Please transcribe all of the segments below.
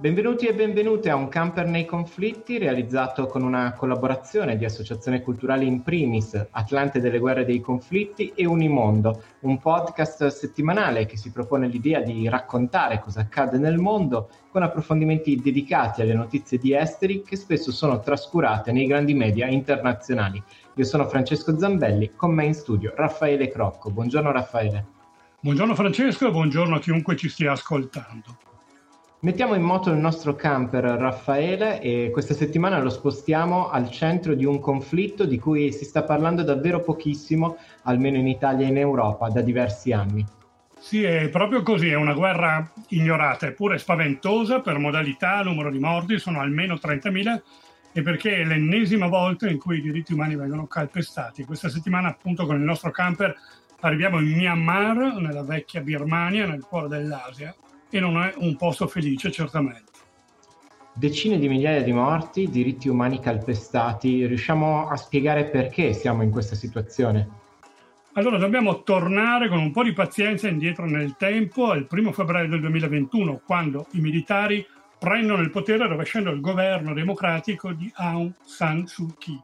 Benvenuti e benvenute a Un camper nei conflitti realizzato con una collaborazione di associazioni culturali in primis, Atlante delle guerre dei conflitti e Unimondo, un podcast settimanale che si propone l'idea di raccontare cosa accade nel mondo con approfondimenti dedicati alle notizie di esteri che spesso sono trascurate nei grandi media internazionali. Io sono Francesco Zambelli, con me in studio Raffaele Crocco. Buongiorno Raffaele. Buongiorno Francesco e buongiorno a chiunque ci stia ascoltando. Mettiamo in moto il nostro camper Raffaele e questa settimana lo spostiamo al centro di un conflitto di cui si sta parlando davvero pochissimo, almeno in Italia e in Europa, da diversi anni. Sì, è proprio così, è una guerra ignorata, eppure spaventosa per modalità, numero di morti, sono almeno 30.000 e perché è l'ennesima volta in cui i diritti umani vengono calpestati. Questa settimana appunto con il nostro camper arriviamo in Myanmar, nella vecchia Birmania, nel cuore dell'Asia, e non è un posto felice certamente. Decine di migliaia di morti, diritti umani calpestati, riusciamo a spiegare perché siamo in questa situazione? Allora dobbiamo tornare con un po' di pazienza indietro nel tempo al 1 febbraio del 2021, quando i militari prendono il potere rovesciando il governo democratico di Aung San Suu Kyi.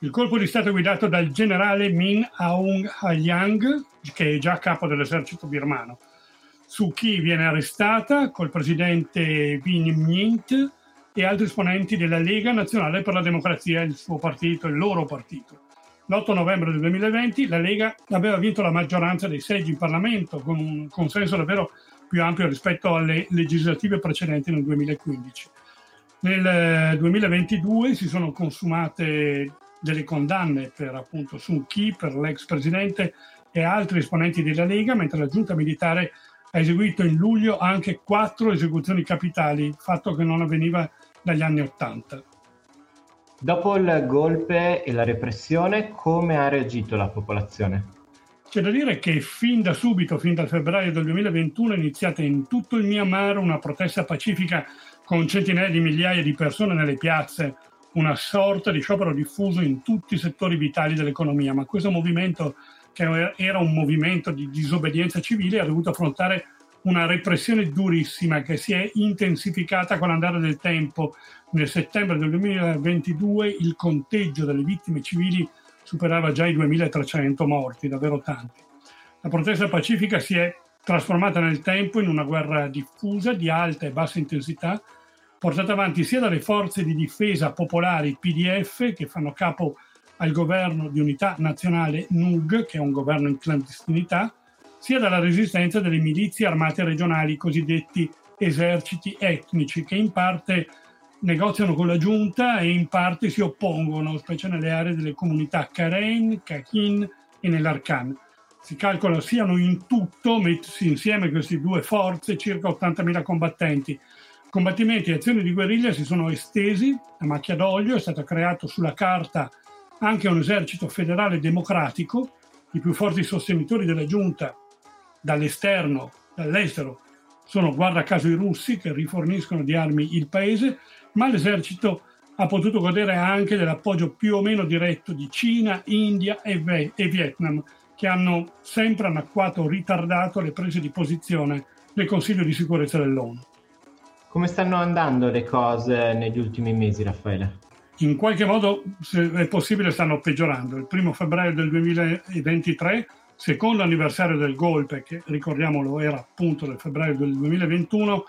Il colpo di Stato guidato dal generale Min Aung Hlaing, che è già capo dell'esercito birmano, su chi viene arrestata col presidente Win Myint e altri esponenti della Lega Nazionale per la Democrazia, il suo partito, il loro partito. L'8 novembre del 2020 la Lega aveva vinto la maggioranza dei seggi in Parlamento con un consenso davvero più ampio rispetto alle legislative precedenti nel 2015. Nel 2022 si sono consumate delle condanne per appunto Sun Kyi, per l'ex presidente e altri esponenti della Lega, mentre la giunta militare ha eseguito in luglio anche quattro esecuzioni capitali, fatto che non avveniva dagli anni Ottanta. Dopo il golpe e la repressione, come ha reagito la popolazione? C'è da dire che fin da subito, fin dal febbraio del 2021, è iniziata in tutto il Myanmar una protesta pacifica con centinaia di migliaia di persone nelle piazze, una sorta di sciopero diffuso in tutti i settori vitali dell'economia, ma questo movimento che era un movimento di disobbedienza civile, ha dovuto affrontare una repressione durissima che si è intensificata con l'andare del tempo. Nel settembre del 2022 il conteggio delle vittime civili superava già i 2300 morti, davvero tanti. La protesta pacifica si è trasformata nel tempo in una guerra diffusa di alta e bassa intensità, portata avanti sia dalle forze di difesa popolari PDF che fanno capo al governo di unità nazionale NUG, che è un governo in clandestinità, sia dalla resistenza delle milizie armate regionali, cosiddetti eserciti etnici, che in parte negoziano con la giunta e in parte si oppongono, specie nelle aree delle comunità Karen, Kakin e nell'Arkan. Si calcola siano in tutto, messi insieme queste due forze, circa 80.000 combattenti. Combattimenti e azioni di guerriglia si sono estesi a macchia d'olio, è stato creato sulla carta anche un esercito federale democratico, i più forti sostenitori della giunta dall'esterno, dall'estero, sono guarda caso i russi che riforniscono di armi il paese, ma l'esercito ha potuto godere anche dell'appoggio più o meno diretto di Cina, India e, Ve- e Vietnam, che hanno sempre annacquato o ritardato le prese di posizione del Consiglio di sicurezza dell'ONU. Come stanno andando le cose negli ultimi mesi, Raffaele? In qualche modo, se è possibile, stanno peggiorando. Il primo febbraio del 2023, secondo anniversario del golpe, che ricordiamolo era appunto del febbraio del 2021,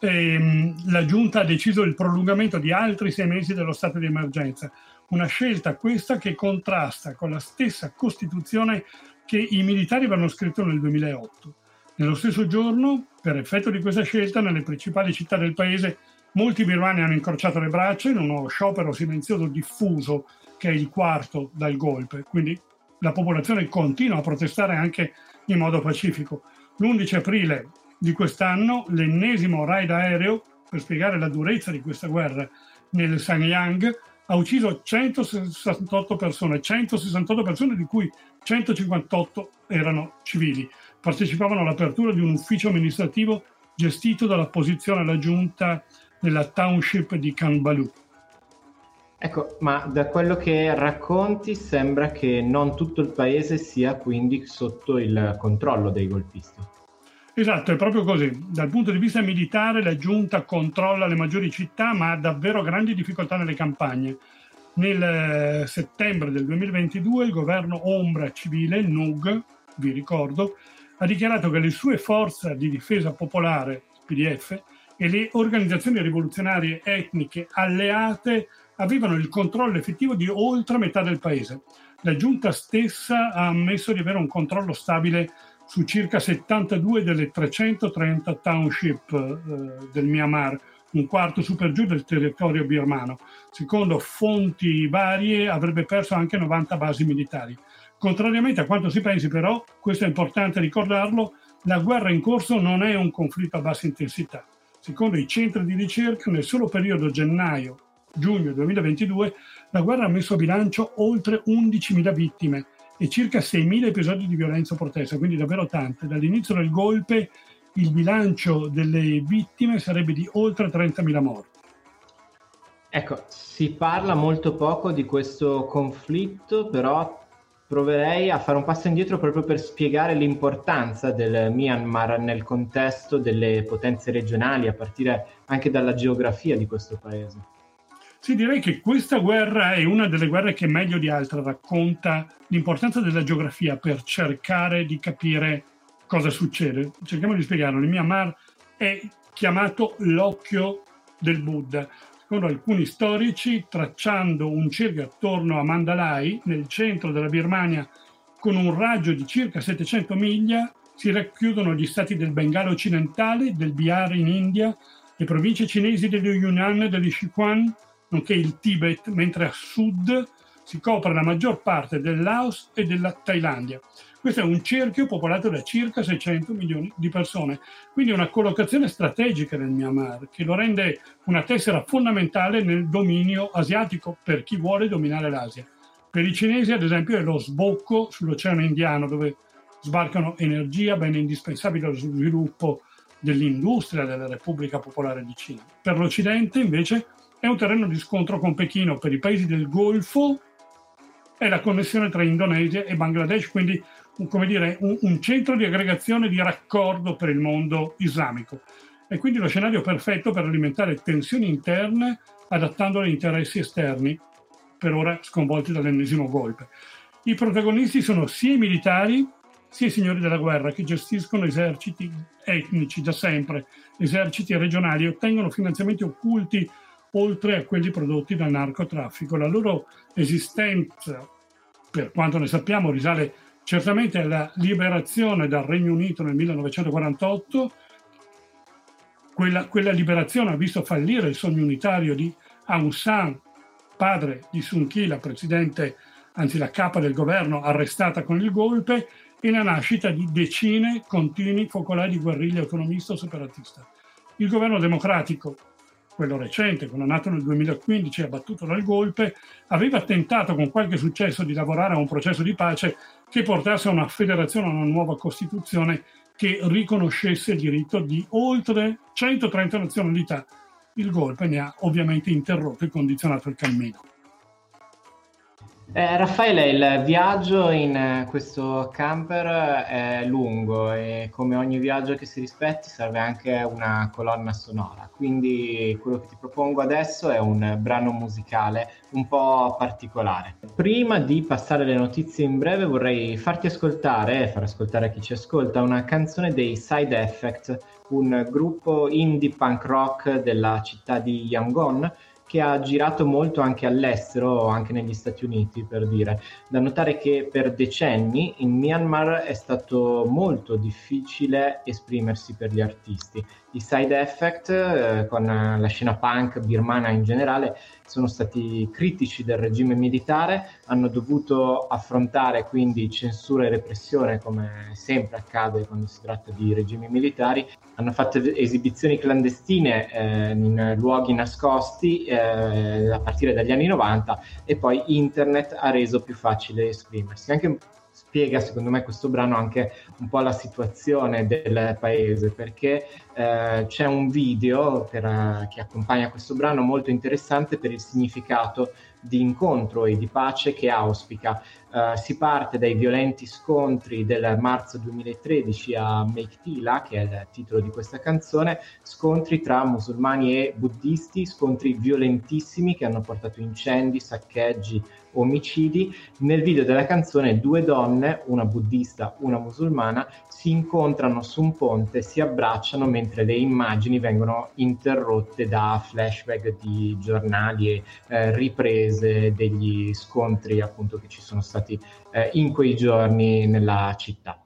ehm, la Giunta ha deciso il prolungamento di altri sei mesi dello stato di emergenza. Una scelta questa che contrasta con la stessa Costituzione che i militari avevano scritto nel 2008. Nello stesso giorno, per effetto di questa scelta, nelle principali città del paese Molti birmani hanno incrociato le braccia in uno sciopero silenzioso diffuso che è il quarto dal golpe, quindi la popolazione continua a protestare anche in modo pacifico. L'11 aprile di quest'anno l'ennesimo raid aereo, per spiegare la durezza di questa guerra, nel Sanyang ha ucciso 168 persone, 168 persone di cui 158 erano civili. Partecipavano all'apertura di un ufficio amministrativo gestito dall'opposizione alla giunta nella township di Kanbalu. Ecco, ma da quello che racconti sembra che non tutto il paese sia quindi sotto il controllo dei golpisti. Esatto, è proprio così. Dal punto di vista militare la giunta controlla le maggiori città ma ha davvero grandi difficoltà nelle campagne. Nel eh, settembre del 2022 il governo ombra civile, NUG, vi ricordo, ha dichiarato che le sue forze di difesa popolare, PDF, e le organizzazioni rivoluzionarie etniche alleate avevano il controllo effettivo di oltre metà del paese. La giunta stessa ha ammesso di avere un controllo stabile su circa 72 delle 330 township eh, del Myanmar, un quarto su giù del territorio birmano. Secondo fonti varie avrebbe perso anche 90 basi militari. Contrariamente a quanto si pensi però, questo è importante ricordarlo, la guerra in corso non è un conflitto a bassa intensità. Secondo i centri di ricerca, nel solo periodo gennaio giugno 2022, la guerra ha messo a bilancio oltre 11.000 vittime e circa 6.000 episodi di violenza o protesta, quindi davvero tante. Dall'inizio del golpe il bilancio delle vittime sarebbe di oltre 30.000 morti. Ecco, si parla molto poco di questo conflitto, però proverei a fare un passo indietro proprio per spiegare l'importanza del Myanmar nel contesto delle potenze regionali, a partire anche dalla geografia di questo paese. Sì, direi che questa guerra è una delle guerre che meglio di altre racconta l'importanza della geografia per cercare di capire cosa succede. Cerchiamo di spiegarlo. Il Myanmar è chiamato l'occhio del Buddha. Secondo alcuni storici, tracciando un cerchio attorno a Mandalay, nel centro della Birmania, con un raggio di circa 700 miglia, si racchiudono gli stati del Bengala occidentale, del Bihar in India, le province cinesi dello Yunnan e dello Sichuan, nonché il Tibet, mentre a sud si copre la maggior parte del Laos e della Thailandia. Questo è un cerchio popolato da circa 600 milioni di persone, quindi una collocazione strategica del Myanmar che lo rende una tessera fondamentale nel dominio asiatico per chi vuole dominare l'Asia. Per i cinesi, ad esempio, è lo sbocco sull'Oceano Indiano dove sbarcano energia, bene indispensabile allo sviluppo dell'industria della Repubblica Popolare di Cina. Per l'Occidente, invece, è un terreno di scontro con Pechino per i paesi del Golfo e la connessione tra Indonesia e Bangladesh, quindi come dire, un, un centro di aggregazione di raccordo per il mondo islamico. E quindi lo scenario perfetto per alimentare tensioni interne adattandole a interessi esterni, per ora sconvolti dall'ennesimo golpe. I protagonisti sono sia i militari sia i signori della guerra che gestiscono eserciti etnici da sempre, eserciti regionali ottengono finanziamenti occulti oltre a quelli prodotti dal narcotraffico. La loro esistenza, per quanto ne sappiamo, risale certamente alla liberazione dal Regno Unito nel 1948. Quella, quella liberazione ha visto fallire il sogno unitario di Aung San, padre di Sun Kyi, la presidente, anzi la capa del governo, arrestata con il golpe, e la nascita di decine continui focolai di guerriglia autonomista o separatista. Il governo democratico, quello recente, quello nato nel 2015 e abbattuto dal golpe, aveva tentato con qualche successo di lavorare a un processo di pace che portasse a una federazione, a una nuova Costituzione che riconoscesse il diritto di oltre 130 nazionalità. Il golpe ne ha ovviamente interrotto e condizionato il cammino. Eh, Raffaele, il viaggio in eh, questo camper è lungo e come ogni viaggio che si rispetti serve anche una colonna sonora, quindi quello che ti propongo adesso è un brano musicale un po' particolare. Prima di passare le notizie in breve vorrei farti ascoltare e far ascoltare a chi ci ascolta una canzone dei Side Effect, un gruppo indie punk rock della città di Yangon che ha girato molto anche all'estero, anche negli Stati Uniti per dire. Da notare che per decenni in Myanmar è stato molto difficile esprimersi per gli artisti. I side effect eh, con la scena punk birmana in generale sono stati critici del regime militare, hanno dovuto affrontare quindi censura e repressione come sempre accade quando si tratta di regimi militari, hanno fatto esibizioni clandestine eh, in luoghi nascosti eh, a partire dagli anni 90 e poi internet ha reso più facile esprimersi. Anche spiega secondo me questo brano anche un po' la situazione del paese perché eh, c'è un video per, uh, che accompagna questo brano molto interessante per il significato di incontro e di pace che auspica. Uh, si parte dai violenti scontri del marzo 2013 a Meiktila, che è il titolo di questa canzone, scontri tra musulmani e buddisti, scontri violentissimi che hanno portato incendi, saccheggi, omicidi. Nel video della canzone due donne, una buddista, una musulmana, si incontrano su un ponte, si abbracciano mentre le immagini vengono interrotte da flashback di giornali e eh, riprese degli scontri appunto che ci sono stati eh, in quei giorni nella città.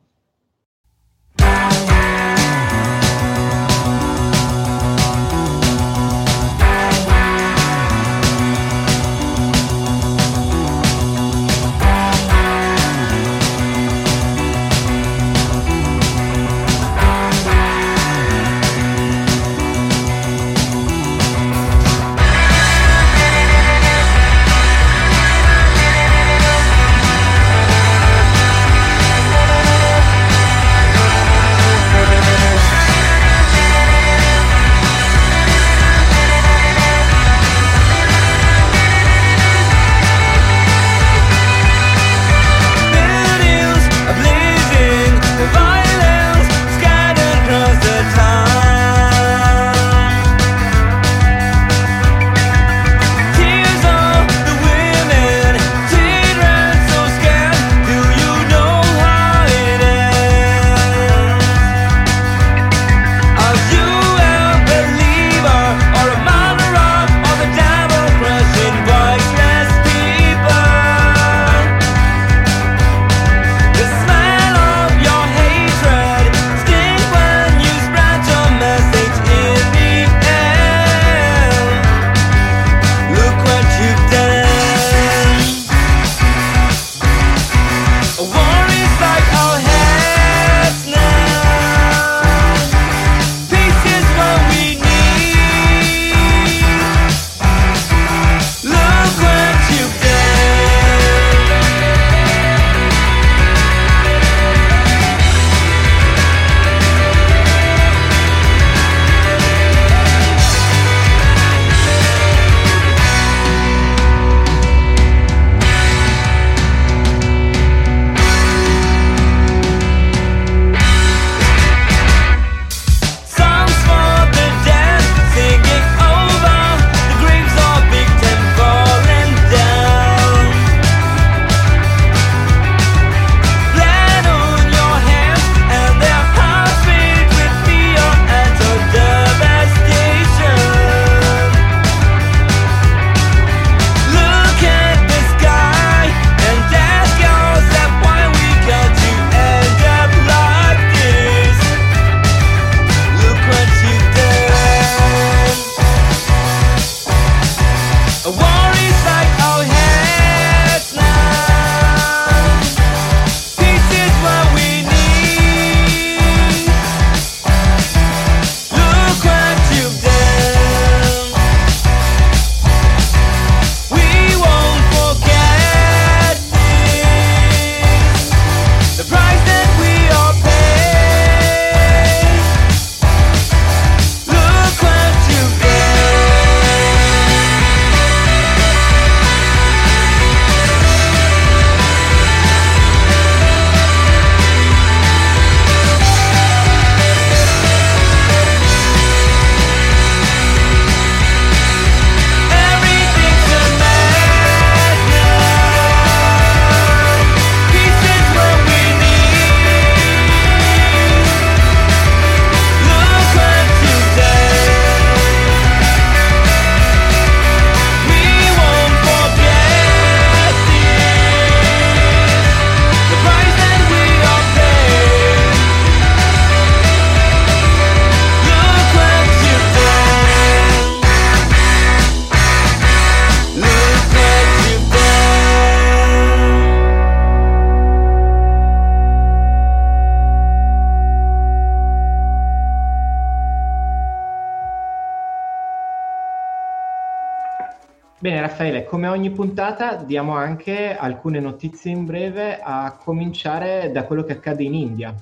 Bene Raffaele, come ogni puntata diamo anche alcune notizie in breve a cominciare da quello che accade in India.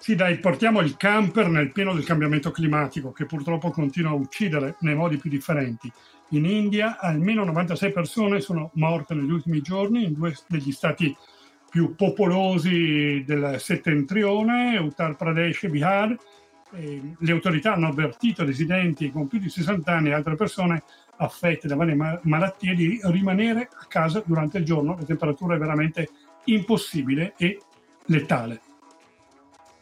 Sì, dai, portiamo il camper nel pieno del cambiamento climatico che purtroppo continua a uccidere nei modi più differenti. In India almeno 96 persone sono morte negli ultimi giorni in due degli stati più popolosi del settentrione, Uttar Pradesh e Bihar. E le autorità hanno avvertito residenti con più di 60 anni e altre persone affette da varie malattie di rimanere a casa durante il giorno. La temperatura è veramente impossibile e letale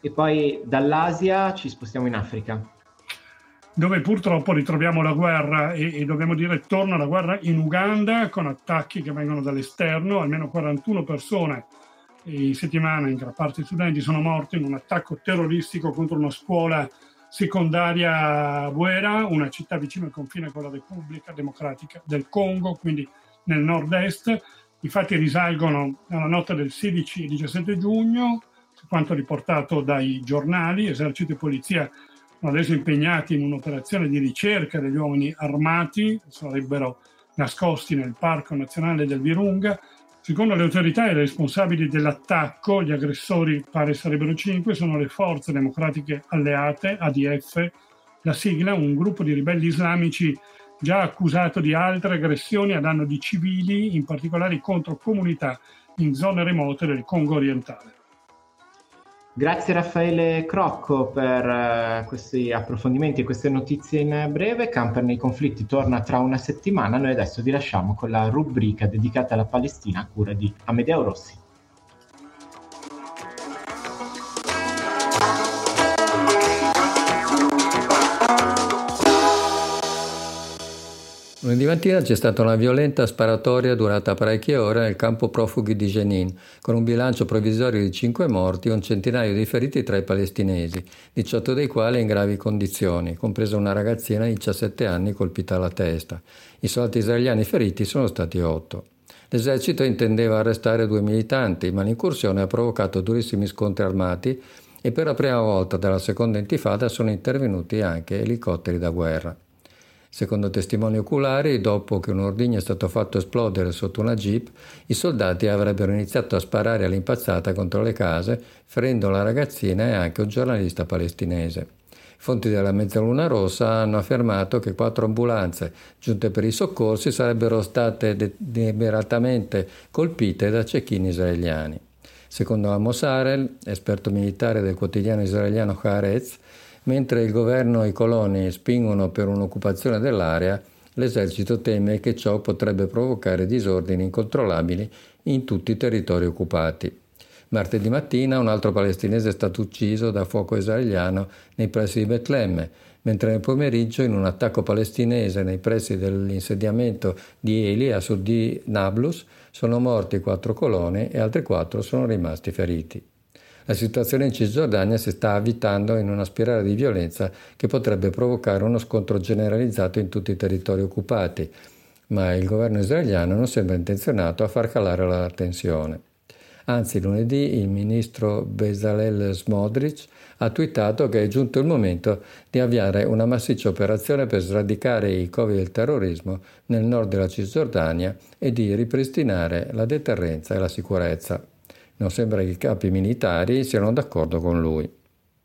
e poi dall'Asia ci spostiamo in Africa. Dove purtroppo ritroviamo la guerra e, e dobbiamo dire torna la guerra in Uganda con attacchi che vengono dall'esterno, almeno 41 persone in settimana in gran parte studenti sono morti in un attacco terroristico contro una scuola secondaria Buera, una città vicino al confine con la Repubblica Democratica del Congo, quindi nel nord-est. I fatti risalgono alla notte del 16 e 17 giugno, quanto riportato dai giornali, esercito e polizia sono adesso impegnati in un'operazione di ricerca degli uomini armati, sarebbero nascosti nel Parco Nazionale del Virunga. Secondo le autorità i responsabili dell'attacco, gli aggressori pare sarebbero cinque, sono le forze democratiche alleate, ADF, la sigla, un gruppo di ribelli islamici già accusato di altre aggressioni a danno di civili, in particolare contro comunità in zone remote del Congo orientale. Grazie Raffaele Crocco per uh, questi approfondimenti e queste notizie in breve. Camper nei conflitti torna tra una settimana. Noi adesso vi lasciamo con la rubrica dedicata alla Palestina a cura di Amedeo Rossi. Lunedì mattina c'è stata una violenta sparatoria durata parecchie ore nel campo profughi di Jenin, con un bilancio provvisorio di 5 morti e un centinaio di feriti tra i palestinesi, 18 dei quali in gravi condizioni, compresa una ragazzina di 17 anni colpita alla testa. I soldati israeliani feriti sono stati 8. L'esercito intendeva arrestare due militanti, ma l'incursione ha provocato durissimi scontri armati e per la prima volta dalla seconda intifada sono intervenuti anche elicotteri da guerra. Secondo testimoni oculari, dopo che un ordigno è stato fatto esplodere sotto una jeep, i soldati avrebbero iniziato a sparare all'impazzata contro le case, ferendo la ragazzina e anche un giornalista palestinese. Fonti della Mezzaluna Rossa hanno affermato che quattro ambulanze giunte per i soccorsi sarebbero state deliberatamente colpite da cecchini israeliani. Secondo Amos Arel, esperto militare del quotidiano israeliano Haaretz, Mentre il governo e i coloni spingono per un'occupazione dell'area, l'esercito teme che ciò potrebbe provocare disordini incontrollabili in tutti i territori occupati. Martedì mattina un altro palestinese è stato ucciso da fuoco israeliano nei pressi di Betlemme, mentre nel pomeriggio in un attacco palestinese nei pressi dell'insediamento di Eli a sud di Nablus sono morti quattro coloni e altri quattro sono rimasti feriti. La situazione in Cisgiordania si sta avvitando in una spirale di violenza che potrebbe provocare uno scontro generalizzato in tutti i territori occupati, ma il governo israeliano non sembra intenzionato a far calare la tensione. Anzi, lunedì il ministro Bezalel Smodrich ha twittato che è giunto il momento di avviare una massiccia operazione per sradicare i covi del terrorismo nel nord della Cisgiordania e di ripristinare la deterrenza e la sicurezza. Non sembra che i capi militari siano d'accordo con lui.